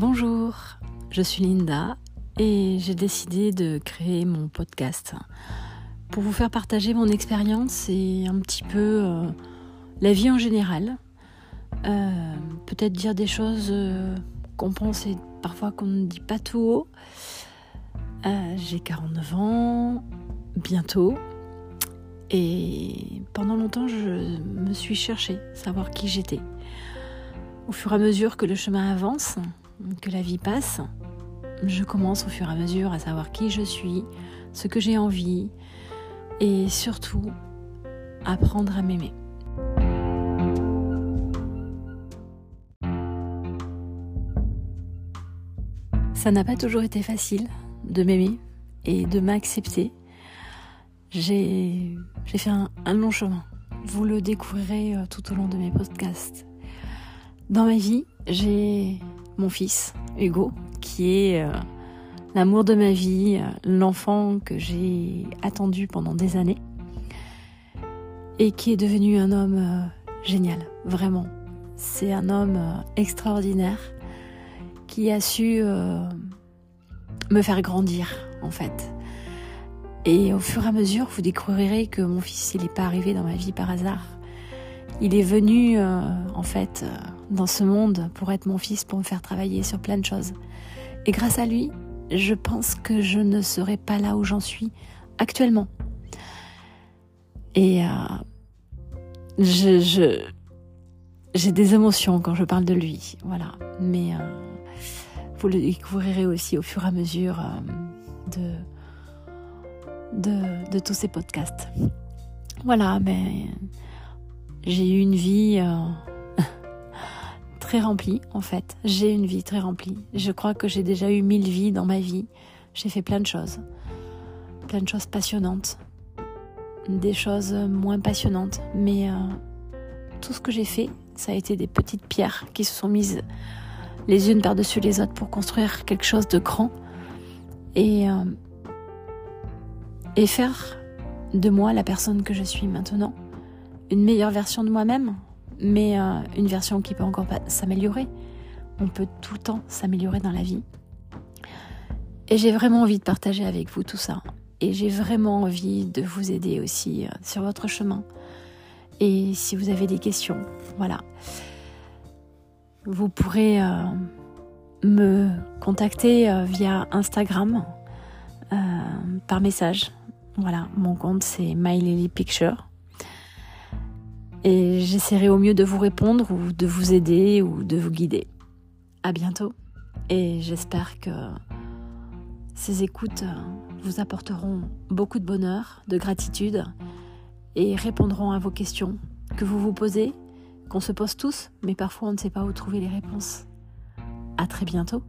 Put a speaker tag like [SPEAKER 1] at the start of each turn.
[SPEAKER 1] Bonjour, je suis Linda et j'ai décidé de créer mon podcast pour vous faire partager mon expérience et un petit peu euh, la vie en général. Euh, peut-être dire des choses euh, qu'on pense et parfois qu'on ne dit pas tout haut. j'ai 49 ans, bientôt. Et pendant longtemps, je me suis cherchée, savoir qui j'étais. Au fur et à mesure que le chemin avance, que la vie passe, je commence au fur et à mesure à savoir qui je suis, ce que j'ai envie et surtout apprendre à m'aimer. Ça n'a pas toujours été facile de m'aimer et de m'accepter. J'ai fait un, un, long chemin. Vous le découvrirez euh, tout au long de mes podcasts. Dans ma vie, j'ai mon fils, Hugo, qui est euh, l'amour de ma vie, euh, l'enfant que j'ai attendu pendant des années et qui est devenu un homme euh, génial, vraiment. C'est un homme extraordinaire qui a su me faire grandir, en fait. Et au fur et à mesure, vous découvrirez que mon fils, il n'est pas arrivé dans ma vie par hasard. Il est venu, en fait, dans ce monde pour être mon fils, pour me faire travailler sur plein de choses. Et grâce à lui, je pense que je ne serais pas là où j'en suis actuellement. Et euh, j'ai des émotions quand je parle de lui, voilà. Mais euh, vous le découvrirez aussi au fur et à mesure euh, de, de tous ces podcasts. Voilà, mais j'ai eu une vie très remplie en fait. J'ai une vie très remplie. Je crois que j'ai déjà eu mille vies dans ma vie. J'ai fait plein de choses. Plein de choses passionnantes. Des choses moins passionnantes. Mais euh, tout ce que j'ai fait, ça a été des petites pierres qui se sont mises les unes par-dessus les autres pour construire quelque chose de grand. Et, euh, et faire de moi la personne que je suis maintenant. Une meilleure version de moi-même, mais euh, une version qui peut encore s'améliorer. On peut tout le temps s'améliorer dans la vie. Et j'ai vraiment envie de partager avec vous tout ça. Et j'ai vraiment envie de vous aider aussi euh, sur votre chemin. Et si vous avez des questions, voilà. Vous pourrez euh, me contacter via Instagram par message. Voilà, mon compte c'est MyLilyPicture. Et j'essaierai au mieux de vous répondre ou de vous aider ou de vous guider. À bientôt. Et j'espère que ces écoutes vous apporteront beaucoup de bonheur, de gratitude et répondront à vos questions que vous vous posez, qu'on se pose tous, mais parfois on ne sait pas où trouver les réponses. À très bientôt.